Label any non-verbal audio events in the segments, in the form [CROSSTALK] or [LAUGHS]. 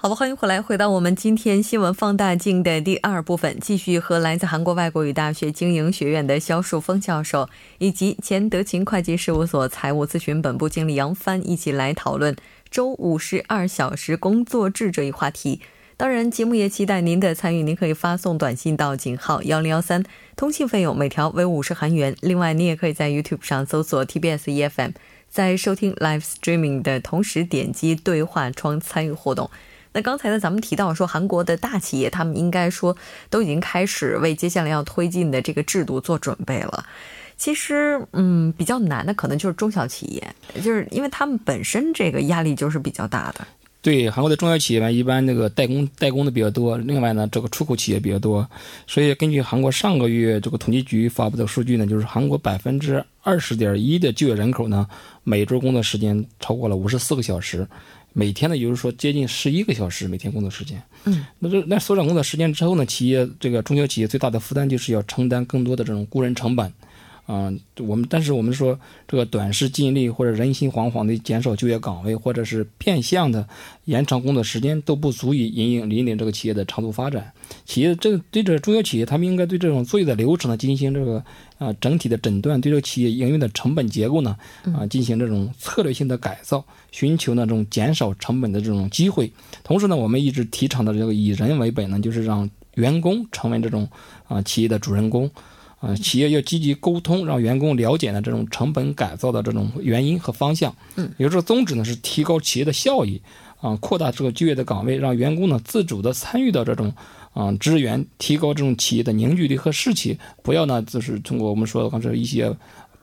好的，欢迎回来，回到我们今天新闻放大镜的第二部分，继续和来自韩国外国语大学经营学院的肖树峰教授，以及前德勤会计事务所财务咨询本部经理杨帆一起来讨论周五十二小时工作制这一话题。当然，节目也期待您的参与，您可以发送短信到井号幺零幺三，通信费用每条为五十韩元。另外，你也可以在 YouTube 上搜索 TBS EFM，在收听 Live Streaming 的同时点击对话窗参与活动。那刚才呢，咱们提到说，韩国的大企业他们应该说都已经开始为接下来要推进的这个制度做准备了。其实，嗯，比较难的可能就是中小企业，就是因为他们本身这个压力就是比较大的。对，韩国的中小企业呢，一般那个代工代工的比较多，另外呢，这个出口企业比较多。所以根据韩国上个月这个统计局发布的数据呢，就是韩国百分之二十点一的就业人口呢，每周工作时间超过了五十四个小时。每天呢，也就是说接近十一个小时每天工作时间。嗯，那这那缩短工作时间之后呢，企业这个中小企业最大的负担就是要承担更多的这种雇人成本。啊，我们但是我们说这个短视近利或者人心惶惶的减少就业岗位，或者是变相的延长工作时间，都不足以引领引领这个企业的长足发展。企业这个对这中小企业，他们应该对这种作业的流程呢进行这个啊整体的诊断，对这个企业营运的成本结构呢啊进行这种策略性的改造，寻求那种减少成本的这种机会。同时呢，我们一直提倡的这个以人为本呢，就是让员工成为这种啊企业的主人公。啊，企业要积极沟通，让员工了解呢这种成本改造的这种原因和方向。嗯，也就是宗旨呢是提高企业的效益，啊，扩大这个就业的岗位，让员工呢自主的参与到这种啊支援，提高这种企业的凝聚力和士气。不要呢就是通过我们说的刚才一些。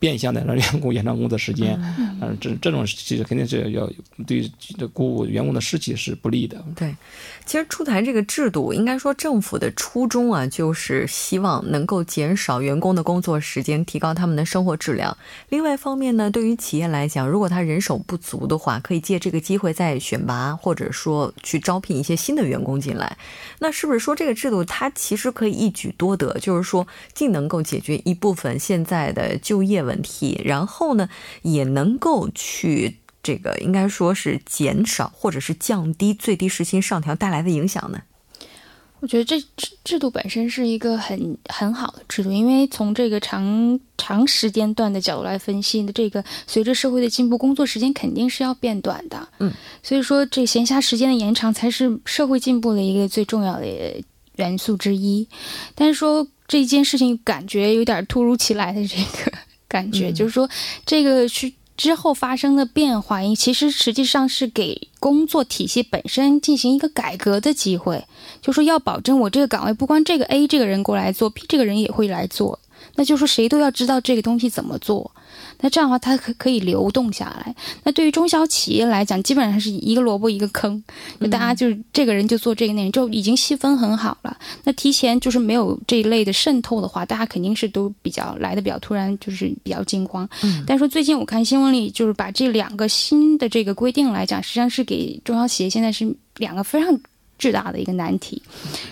变相的让员工延长工作时间，嗯，这这种其实肯定是要对这鼓舞员工的士气是不利的。对，其实出台这个制度，应该说政府的初衷啊，就是希望能够减少员工的工作时间，提高他们的生活质量。另外一方面呢，对于企业来讲，如果他人手不足的话，可以借这个机会再选拔或者说去招聘一些新的员工进来。那是不是说这个制度它其实可以一举多得？就是说，既能够解决一部分现在的就业问。问题，然后呢，也能够去这个应该说是减少或者是降低最低时薪上调带来的影响呢？我觉得这制制度本身是一个很很好的制度，因为从这个长长时间段的角度来分析的，这个随着社会的进步，工作时间肯定是要变短的。嗯，所以说这闲暇时间的延长才是社会进步的一个最重要的元素之一。但是说这件事情感觉有点突如其来的这个。感觉就是说，这个是之后发生的变化，其实实际上是给工作体系本身进行一个改革的机会。就说要保证我这个岗位，不光这个 A 这个人过来做，B 这个人也会来做，那就说谁都要知道这个东西怎么做。那这样的话，它可可以流动下来。那对于中小企业来讲，基本上是一个萝卜一个坑，就大家就是这个人就做这个内容，就已经细分很好了。那提前就是没有这一类的渗透的话，大家肯定是都比较来的比较突然，就是比较惊慌。嗯。但是最近我看新闻里，就是把这两个新的这个规定来讲，实际上是给中小企业现在是两个非常巨大的一个难题。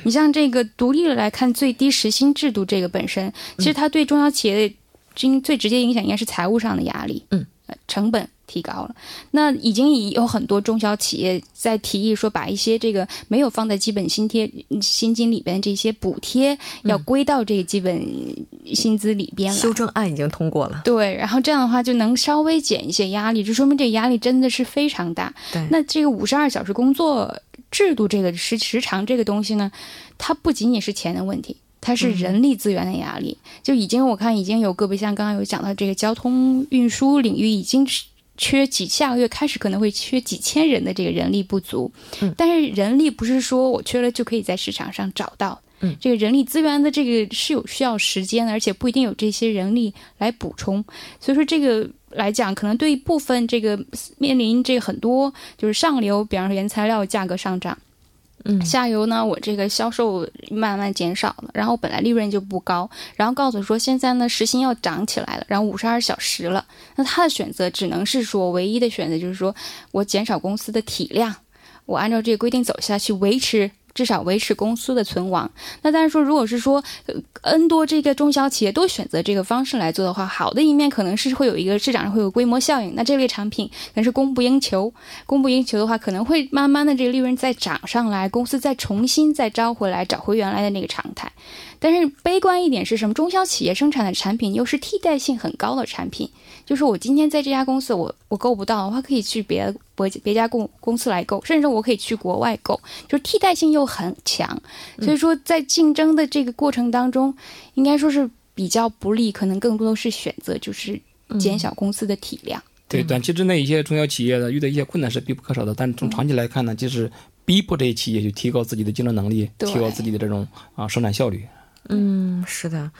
你像这个独立的来看最低时薪制度，这个本身其实它对中小企业。最最直接影响应该是财务上的压力，嗯，成本提高了。那已经已有很多中小企业在提议说，把一些这个没有放在基本薪贴薪金里边这些补贴，要归到这个基本薪资里边了。修正案已经通过了，对，然后这样的话就能稍微减一些压力，就说明这压力真的是非常大。对，那这个五十二小时工作制度这个时时长这个东西呢，它不仅仅是钱的问题。它是人力资源的压力，就已经我看已经有个别像刚刚有讲到这个交通运输领域已经缺几下个月开始可能会缺几千人的这个人力不足，嗯，但是人力不是说我缺了就可以在市场上找到，嗯，这个人力资源的这个是有需要时间的，而且不一定有这些人力来补充，所以说这个来讲，可能对部分这个面临这很多就是上流，比方说原材料价格上涨。下游呢，我这个销售慢慢减少了，然后本来利润就不高，然后告诉说现在呢时薪要涨起来了，然后五十二小时了，那他的选择只能是说唯一的选择就是说我减少公司的体量，我按照这个规定走下去维持。至少维持公司的存亡。那但是说，如果是说，N 多这个中小企业都选择这个方式来做的话，好的一面可能是会有一个市场上会有规模效应。那这类产品可能是供不应求，供不应求的话，可能会慢慢的这个利润再涨上来，公司再重新再招回来，找回原来的那个常态。但是悲观一点是什么？中小企业生产的产品又是替代性很高的产品。就是我今天在这家公司，我我购不到的话，可以去别别别家公公司来购，甚至我可以去国外购，就是替代性又很强。所以说，在竞争的这个过程当中，应该说是比较不利，可能更多的是选择就是减小公司的体量。对，短期之内一些中小企业的遇到一些困难是必不可少的，但从长期来看呢，就是逼迫这些企业去提高自己的竞争能力，提高自己的这种啊生产效率。嗯，是的，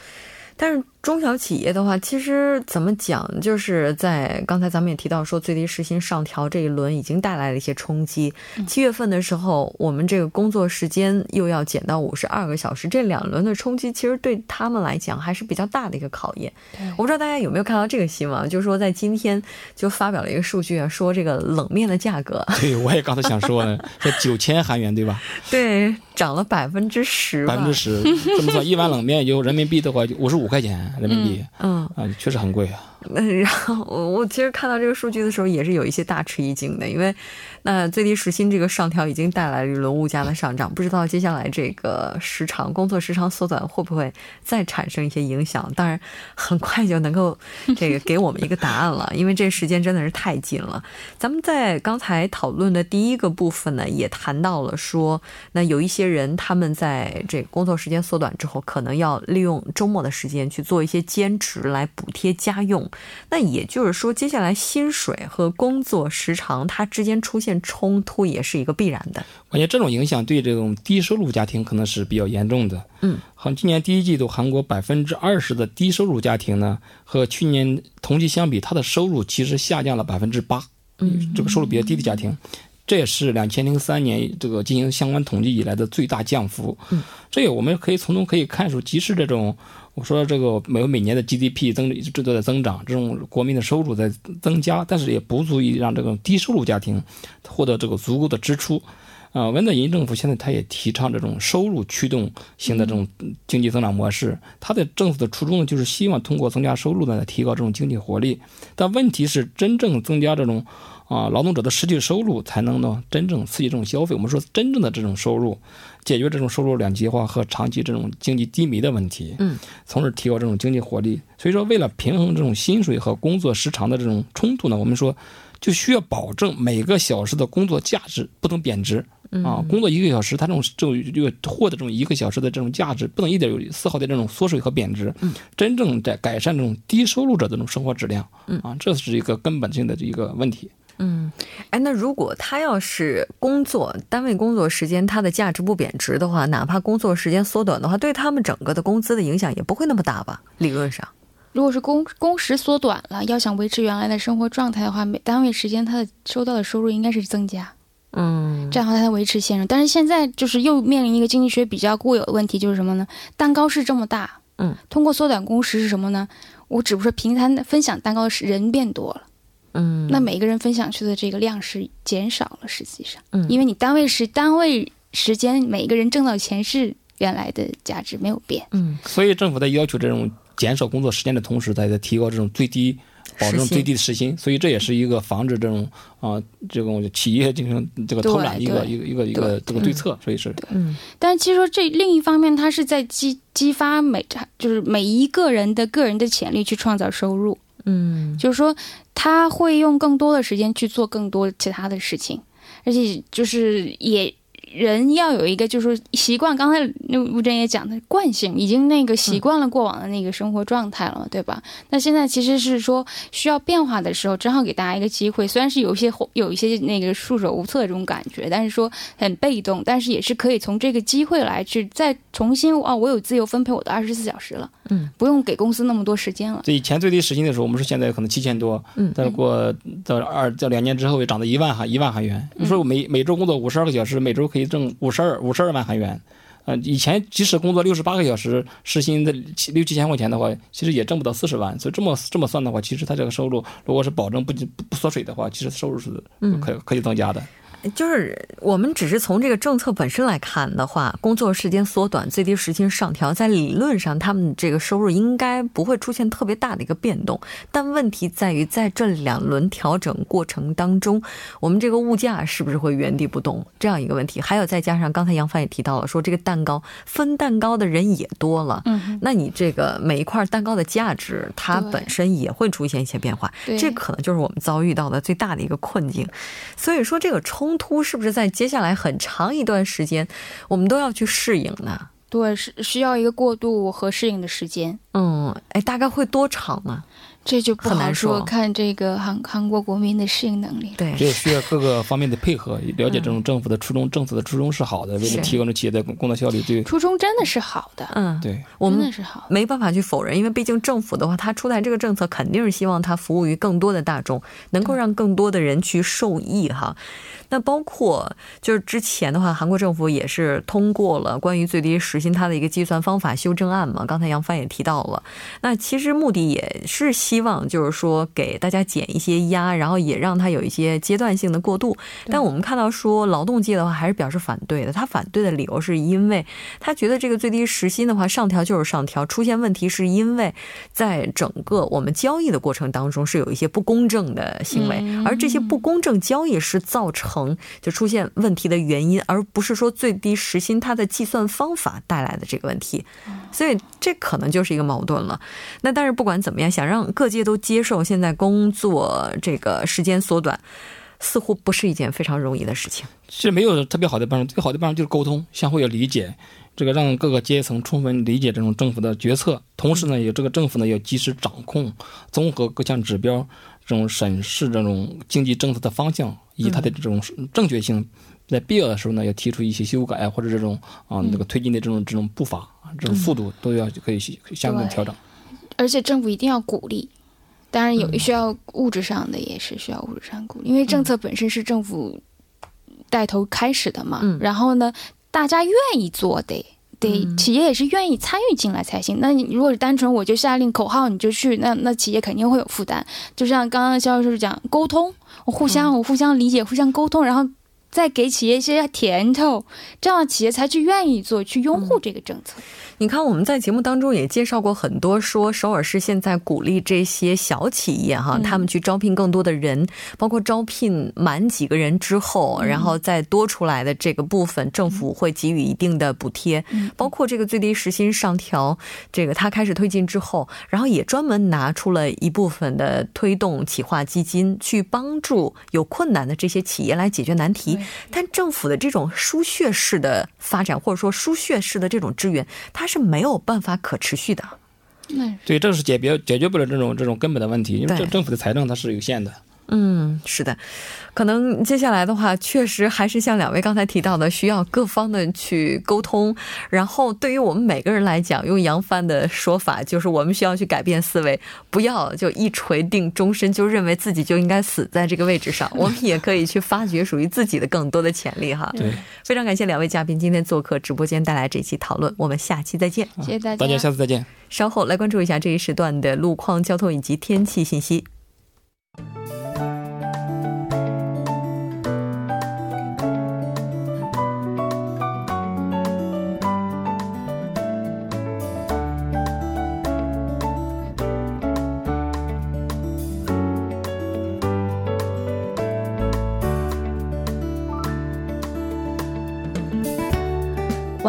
但是。中小企业的话，其实怎么讲，就是在刚才咱们也提到说，最低时薪上调这一轮已经带来了一些冲击。七月份的时候，我们这个工作时间又要减到五十二个小时，这两轮的冲击其实对他们来讲还是比较大的一个考验。我不知道大家有没有看到这个新闻，就是说在今天就发表了一个数据啊，说这个冷面的价格。对，我也刚才想说呢，说九千韩元对吧？[LAUGHS] 对，涨了百分之十。百分之十，这么算一碗冷面也就人民币的话就五十五块钱。人民币，嗯啊，确实很贵啊。嗯，[LAUGHS] 然后我我其实看到这个数据的时候，也是有一些大吃一惊的，因为。那最低时薪这个上调已经带来了一轮物价的上涨，不知道接下来这个时长工作时长缩短会不会再产生一些影响？当然，很快就能够 [LAUGHS] 这个给我们一个答案了，因为这时间真的是太近了。咱们在刚才讨论的第一个部分呢，也谈到了说，那有一些人他们在这个工作时间缩短之后，可能要利用周末的时间去做一些兼职来补贴家用。那也就是说，接下来薪水和工作时长它之间出现。冲突也是一个必然的。我觉得这种影响对这种低收入家庭可能是比较严重的。嗯，好，今年第一季度韩国百分之二十的低收入家庭呢，和去年同期相比，它的收入其实下降了百分之八。嗯，这个收入比较低的家庭，这也是两千零三年这个进行相关统计以来的最大降幅。嗯，这个我们可以从中可以看出，即使这种。我说这个每每年的 GDP 增这都在增长，这种国民的收入在增加，但是也不足以让这种低收入家庭获得这个足够的支出。啊，文在寅政府现在他也提倡这种收入驱动型的这种经济增长模式，他的政府的初衷呢，就是希望通过增加收入呢，来提高这种经济活力。但问题是，真正增加这种啊劳动者的实际收入，才能呢真正刺激这种消费。我们说真正的这种收入。解决这种收入两极化和长期这种经济低迷的问题，嗯，从而提高这种经济活力。所以说，为了平衡这种薪水和工作时长的这种冲突呢，我们说就需要保证每个小时的工作价值不能贬值啊。工作一个小时，他这种这种这个获得这种一个小时的这种价值，不能一点有丝毫的这种缩水和贬值。嗯，真正在改善这种低收入者的这种生活质量。嗯啊，这是一个根本性的一个问题。嗯，哎，那如果他要是工作单位工作时间，他的价值不贬值的话，哪怕工作时间缩短的话，对他们整个的工资的影响也不会那么大吧？理论上，如果是工工时缩短了，要想维持原来的生活状态的话，每单位时间他的收到的收入应该是增加，嗯，这样的话才能维持现状。但是现在就是又面临一个经济学比较固有的问题，就是什么呢？蛋糕是这么大，嗯，通过缩短工时是什么呢？我只不过平摊分享蛋糕的是人变多了。嗯，那每个人分享去的这个量是减少了，实际上，嗯，因为你单位是单位时间，每一个人挣到钱是原来的价值没有变，嗯，所以政府在要求这种减少工作时间的同时，在在提高这种最低保证最低的时薪，所以这也是一个防止这种啊这种企业进行这个偷懒一个一个一个一个这个对策，所以是，嗯，但其实说这另一方面，它是在激激发每就是每一个人的个人的潜力去创造收入。嗯，就是说他会用更多的时间去做更多其他的事情，而且就是也。人要有一个，就是说习惯。刚才那吴真也讲的惯性，已经那个习惯了过往的那个生活状态了，对吧？那现在其实是说需要变化的时候，正好给大家一个机会。虽然是有一些有一些那个束手无策这种感觉，但是说很被动，但是也是可以从这个机会来去再重新啊，我有自由分配我的二十四小时了，嗯，不用给公司那么多时间了。以前最低时薪的时候，我们是现在可能七千多，嗯，再过到二到两年之后，又涨到一万哈一万韩元。你说每每周工作五十二个小时，每周可以。以挣五十二五十二万韩元。呃，以前即使工作六十八个小时，时薪的七六七千块钱的话，其实也挣不到四十万。所以这么这么算的话，其实他这个收入如果是保证不不不缩水的话，其实收入是可可以增加的。就是我们只是从这个政策本身来看的话，工作时间缩短、最低时薪上调，在理论上他们这个收入应该不会出现特别大的一个变动。但问题在于，在这两轮调整过程当中，我们这个物价是不是会原地不动这样一个问题？还有再加上刚才杨帆也提到了，说这个蛋糕分蛋糕的人也多了，嗯，那你这个每一块蛋糕的价值，它本身也会出现一些变化，这可能就是我们遭遇到的最大的一个困境。所以说这个冲。冲突是不是在接下来很长一段时间，我们都要去适应呢？对，是需要一个过渡和适应的时间。嗯，哎，大概会多长呢？这就不好说，看这个韩韩国国民的适应能力。对，这需要各个方面的配合，了解这种政府的初衷，政策的初衷是好的，为了提高这企业的工作效率。对，初衷真的是好的。嗯，对，我们是好，没办法去否认，因为毕竟政府的话，他出台这个政策，肯定是希望它服务于更多的大众，能够让更多的人去受益哈。那包括就是之前的话，韩国政府也是通过了关于最低时薪它的一个计算方法修正案嘛。刚才杨帆也提到了，那其实目的也是希望就是说给大家减一些压，然后也让它有一些阶段性的过渡。但我们看到说劳动界的话还是表示反对的，他反对的理由是因为他觉得这个最低时薪的话上调就是上调，出现问题是因为在整个我们交易的过程当中是有一些不公正的行为，而这些不公正交易是造成。就出现问题的原因，而不是说最低时薪它的计算方法带来的这个问题，所以这可能就是一个矛盾了。那但是不管怎么样，想让各界都接受现在工作这个时间缩短，似乎不是一件非常容易的事情。其实没有特别好的办法，最好的办法就是沟通，相互要理解，这个让各个阶层充分理解这种政府的决策，同时呢，有这个政府呢要及时掌控，综合各项指标。这种审视这种经济政策的方向以及它的这种正确性，在必要的时候呢，要提出一些修改或者这种啊那个推进的这种这种步伐这种速度都要可以相应调整。而且政府一定要鼓励，当然有需要物质上的也是需要物质上鼓励，因为政策本身是政府带头开始的嘛。然后呢，大家愿意做的。对，企业也是愿意参与进来才行。那你如果是单纯我就下令口号你就去，那那企业肯定会有负担。就像刚刚肖教授讲，沟通，我互相我互相理解，互相沟通，然后再给企业一些甜头，这样企业才去愿意做，去拥护这个政策。你看，我们在节目当中也介绍过很多，说首尔市现在鼓励这些小企业哈，他们去招聘更多的人，包括招聘满几个人之后，然后再多出来的这个部分，政府会给予一定的补贴，包括这个最低时薪上调，这个他开始推进之后，然后也专门拿出了一部分的推动企划基金，去帮助有困难的这些企业来解决难题。但政府的这种输血式的发展，或者说输血式的这种支援，它它是没有办法可持续的，对，这是解决解决不了这种这种根本的问题，因为政政府的财政它是有限的。嗯，是的，可能接下来的话，确实还是像两位刚才提到的，需要各方的去沟通。然后，对于我们每个人来讲，用杨帆的说法，就是我们需要去改变思维，不要就一锤定终身，就认为自己就应该死在这个位置上。我们也可以去发掘属于自己的更多的潜力哈。对，非常感谢两位嘉宾今天做客直播间带来这期讨论，我们下期再见。谢谢大家，大家下次再见。稍后来关注一下这一时段的路况、交通以及天气信息。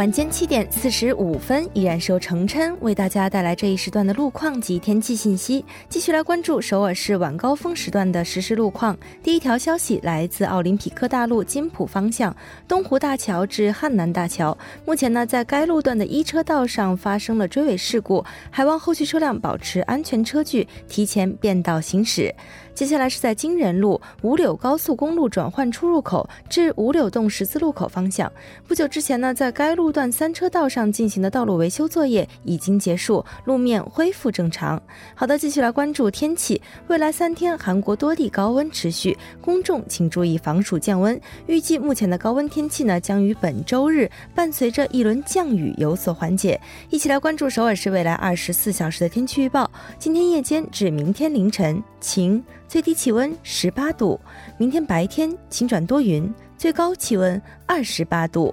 晚间七点四十五分，依然是由程琛为大家带来这一时段的路况及天气信息。继续来关注首尔市晚高峰时段的实时路况。第一条消息来自奥林匹克大路金浦方向东湖大桥至汉南大桥，目前呢在该路段的一车道上发生了追尾事故，还望后续车辆保持安全车距，提前变道行驶。接下来是在金仁路五柳高速公路转换出入口至五柳洞十字路口方向，不久之前呢在该路。段三车道上进行的道路维修作业已经结束，路面恢复正常。好的，继续来关注天气。未来三天，韩国多地高温持续，公众请注意防暑降温。预计目前的高温天气呢，将于本周日伴随着一轮降雨有所缓解。一起来关注首尔市未来二十四小时的天气预报。今天夜间至明天凌晨晴，最低气温十八度；明天白天晴转多云，最高气温二十八度。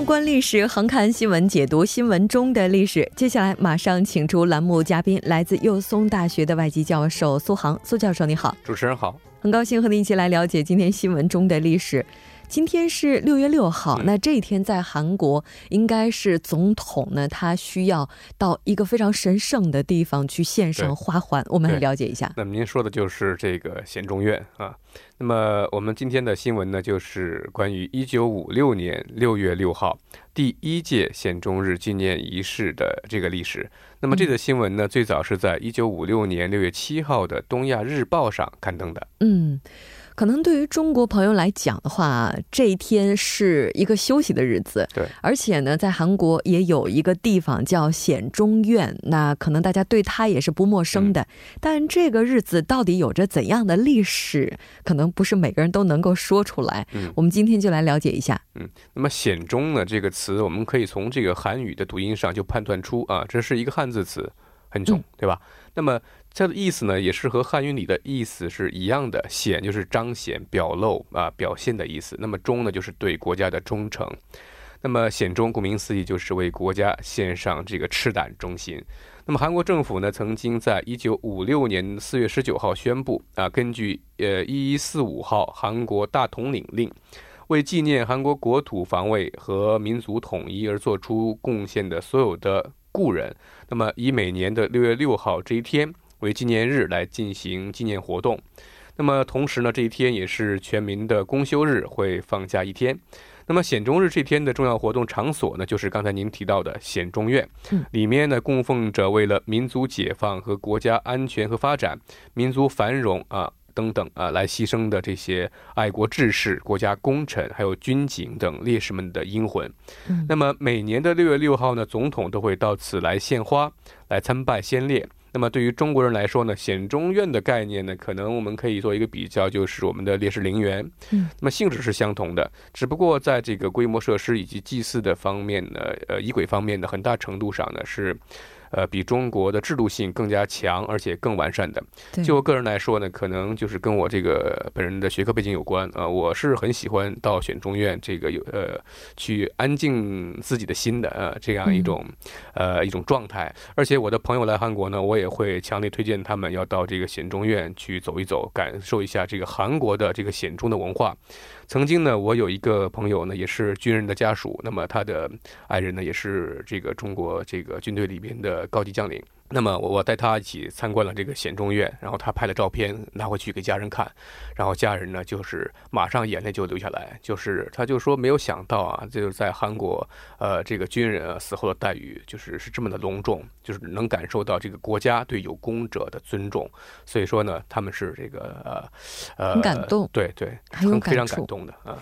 纵观历史，横看新闻，解读新闻中的历史。接下来马上请出栏目嘉宾，来自幼松大学的外籍教授苏杭。苏教授，你好！主持人好，很高兴和您一起来了解今天新闻中的历史。今天是六月六号，那这一天在韩国应该是总统呢，他需要到一个非常神圣的地方去献上花环。我们来了解一下。那么您说的就是这个显忠院啊。那么我们今天的新闻呢，就是关于一九五六年六月六号第一届显忠日纪念仪式的这个历史。那么这个新闻呢，最早是在一九五六年六月七号的《东亚日报》上刊登的。嗯。可能对于中国朋友来讲的话，这一天是一个休息的日子。对，而且呢，在韩国也有一个地方叫显忠院，那可能大家对它也是不陌生的。但这个日子到底有着怎样的历史，可能不是每个人都能够说出来。嗯，我们今天就来了解一下。嗯，那么显忠呢这个词，我们可以从这个韩语的读音上就判断出啊，这是一个汉字词，很重，对吧？那么它的意思呢，也是和汉语里的意思是一样的。显就是彰显、表露啊、表现的意思。那么忠呢，就是对国家的忠诚。那么显忠，顾名思义，就是为国家献上这个赤胆忠心。那么韩国政府呢，曾经在一九五六年四月十九号宣布啊，根据呃一一四五号韩国大统领令，为纪念韩国国土防卫和民族统一而做出贡献的所有的故人，那么以每年的六月六号这一天。为纪念日来进行纪念活动，那么同时呢，这一天也是全民的公休日，会放假一天。那么显忠日这天的重要活动场所呢，就是刚才您提到的显忠院，里面呢供奉着为了民族解放和国家安全和发展、民族繁荣啊等等啊来牺牲的这些爱国志士、国家功臣，还有军警等烈士们的英魂。那么每年的六月六号呢，总统都会到此来献花，来参拜先烈。那么对于中国人来说呢，显忠院的概念呢，可能我们可以做一个比较，就是我们的烈士陵园。嗯，那么性质是相同的，只不过在这个规模设施以及祭祀的方面呢，呃，仪轨方面呢，很大程度上呢是。呃，比中国的制度性更加强，而且更完善的。就我个人来说呢，可能就是跟我这个本人的学科背景有关啊。我是很喜欢到选中院这个有呃，去安静自己的心的呃这样一种呃一种状态。而且我的朋友来韩国呢，我也会强烈推荐他们要到这个显中院去走一走，感受一下这个韩国的这个显中的文化。曾经呢，我有一个朋友呢，也是军人的家属，那么他的爱人呢，也是这个中国这个军队里边的高级将领。那么我我带他一起参观了这个显忠院，然后他拍了照片拿回去给家人看，然后家人呢就是马上眼泪就流下来，就是他就说没有想到啊，就是在韩国，呃，这个军人啊死后的待遇就是是这么的隆重，就是能感受到这个国家对有功者的尊重，所以说呢，他们是这个呃呃很感动，对对，很非常感动的啊。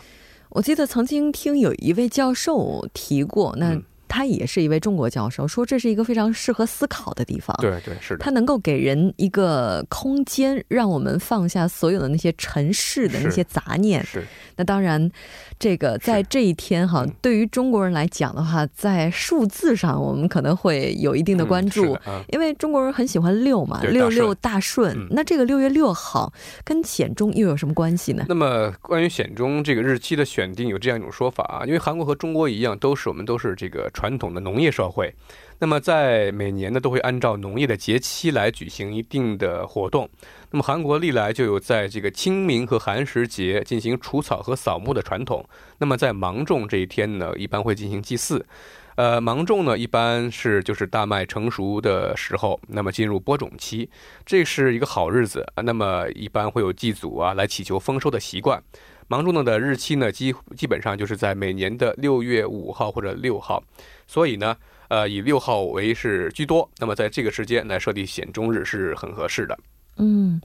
我记得曾经听有一位教授提过那。他也是一位中国教授，说这是一个非常适合思考的地方。对对，是的。他能够给人一个空间，让我们放下所有的那些尘世的那些杂念。是。那当然，这个在这一天哈，对于中国人来讲的话，在数字上我们可能会有一定的关注，因为中国人很喜欢六嘛，六六大顺。那这个六月六号跟显中又有什么关系呢？那么关于显中这个日期的选定，有这样一种说法啊，因为韩国和中国一样，都是我们都是这个。传统的农业社会，那么在每年呢都会按照农业的节期来举行一定的活动。那么韩国历来就有在这个清明和寒食节进行除草和扫墓的传统。那么在芒种这一天呢，一般会进行祭祀。呃，芒种呢，一般是就是大麦成熟的时候，那么进入播种期，这是一个好日子。那么一般会有祭祖啊，来祈求丰收的习惯。芒种呢的日期呢，基基本上就是在每年的六月五号或者六号，所以呢，呃，以六号为是居多。那么在这个时间来设立显中日是很合适的。嗯。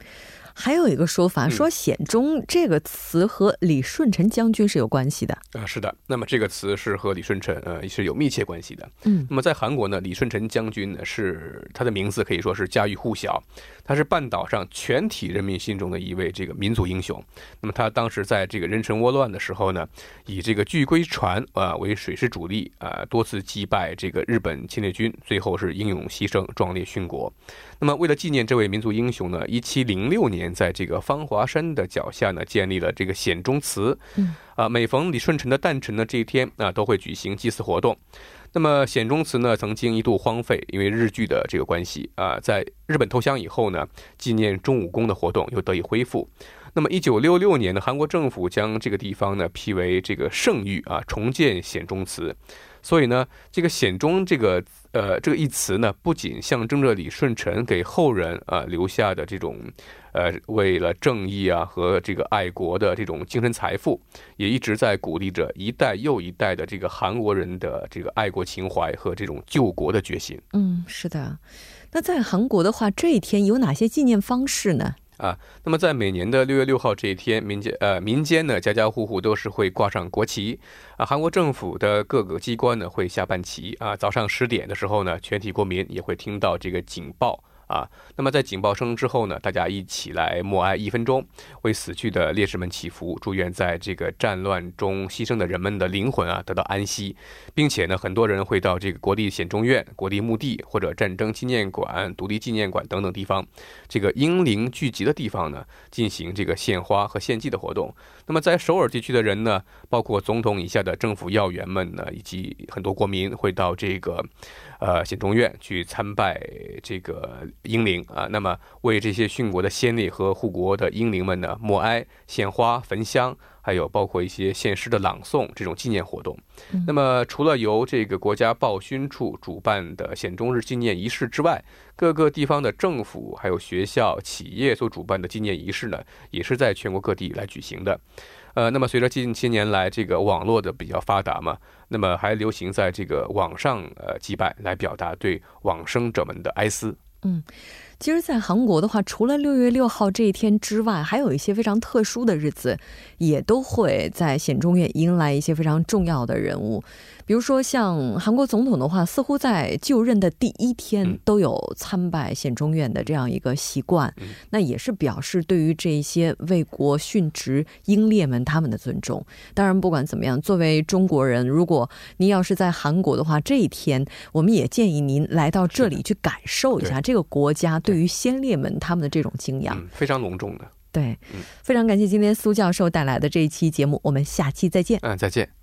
还有一个说法说“显忠”这个词和李舜臣将军是有关系的啊，是的。那么这个词是和李舜臣呃是有密切关系的。嗯，那么在韩国呢，李舜臣将军呢是他的名字可以说是家喻户晓，他是半岛上全体人民心中的一位这个民族英雄。那么他当时在这个壬辰倭乱的时候呢，以这个巨龟船啊为水师主力啊，多次击败这个日本侵略军，最后是英勇牺牲，壮烈殉国。那么为了纪念这位民族英雄呢，一七零六年。在这个芳华山的脚下呢，建立了这个显忠祠。嗯，啊，每逢李舜臣的诞辰的这一天啊，都会举行祭祀活动。那么显忠祠呢，曾经一度荒废，因为日据的这个关系啊，在日本投降以后呢，纪念忠武公的活动又得以恢复。那么一九六六年呢，韩国政府将这个地方呢批为这个圣域啊，重建显忠祠。所以呢，这个显忠这个呃这个一词呢，不仅象征着李舜臣给后人啊留下的这种。呃，为了正义啊和这个爱国的这种精神财富，也一直在鼓励着一代又一代的这个韩国人的这个爱国情怀和这种救国的决心。嗯，是的。那在韩国的话，这一天有哪些纪念方式呢？啊，那么在每年的六月六号这一天，民间呃民间呢，家家户户都是会挂上国旗啊。韩国政府的各个机关呢会下半旗啊。早上十点的时候呢，全体国民也会听到这个警报。啊，那么在警报声之后呢，大家一起来默哀一分钟，为死去的烈士们祈福，祝愿在这个战乱中牺牲的人们的灵魂啊得到安息，并且呢，很多人会到这个国立显忠院、国立墓地或者战争纪念馆、独立纪念馆等等地方，这个英灵聚集的地方呢，进行这个献花和献祭的活动。那么在首尔地区的人呢，包括总统以下的政府要员们呢，以及很多国民会到这个。呃，显忠院去参拜这个英灵啊，那么为这些殉国的先烈和护国的英灵们呢默哀、献花、焚香，还有包括一些献诗的朗诵这种纪念活动。那么，除了由这个国家报勋处主办的显忠日纪念仪式之外，各个地方的政府、还有学校、企业所主办的纪念仪式呢，也是在全国各地来举行的。呃，那么随着近些年来这个网络的比较发达嘛，那么还流行在这个网上呃祭拜，来表达对往生者们的哀思。嗯。其实，在韩国的话，除了六月六号这一天之外，还有一些非常特殊的日子，也都会在显中院迎来一些非常重要的人物。比如说，像韩国总统的话，似乎在就任的第一天都有参拜显忠院的这样一个习惯，那也是表示对于这些为国殉职英烈们他们的尊重。当然，不管怎么样，作为中国人，如果您要是在韩国的话，这一天我们也建议您来到这里去感受一下这个国家对。对于先烈们他们的这种敬仰，非常隆重的。对，非常感谢今天苏教授带来的这一期节目，我们下期再见。嗯，再见。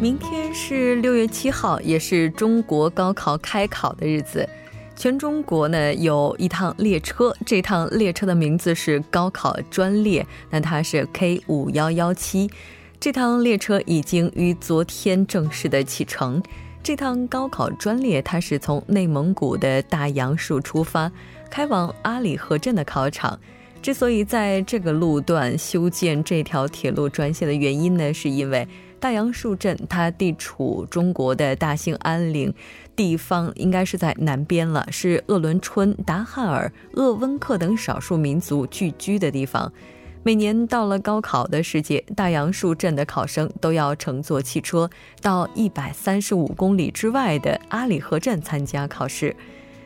明天是六月七号，也是中国高考开考的日子。全中国呢有一趟列车，这趟列车的名字是高考专列，那它是 K 五幺幺七。这趟列车已经于昨天正式的启程。这趟高考专列它是从内蒙古的大杨树出发，开往阿里河镇的考场。之所以在这个路段修建这条铁路专线的原因呢，是因为。大杨树镇它地处中国的大兴安岭地方，应该是在南边了，是鄂伦春、达汉尔、鄂温克等少数民族聚居的地方。每年到了高考的时节，大杨树镇的考生都要乘坐汽车到一百三十五公里之外的阿里河镇参加考试。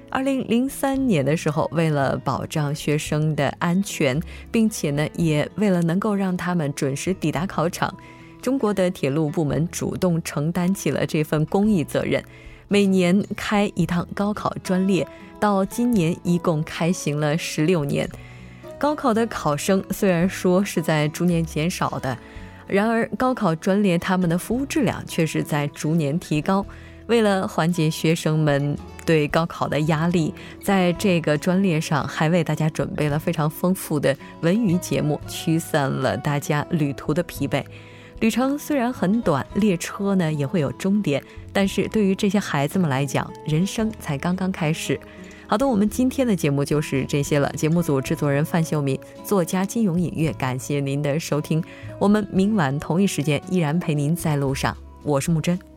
二零零三年的时候，为了保障学生的安全，并且呢，也为了能够让他们准时抵达考场，中国的铁路部门主动承担起了这份公益责任，每年开一趟高考专列，到今年一共开行了十六年。高考的考生虽然说是在逐年减少的，然而高考专列他们的服务质量却是在逐年提高。为了缓解学生们对高考的压力，在这个专列上还为大家准备了非常丰富的文娱节目，驱散了大家旅途的疲惫。旅程虽然很短，列车呢也会有终点，但是对于这些孩子们来讲，人生才刚刚开始。好的，我们今天的节目就是这些了。节目组制作人范秀敏，作家金勇，音乐，感谢您的收听。我们明晚同一时间依然陪您在路上。我是木真。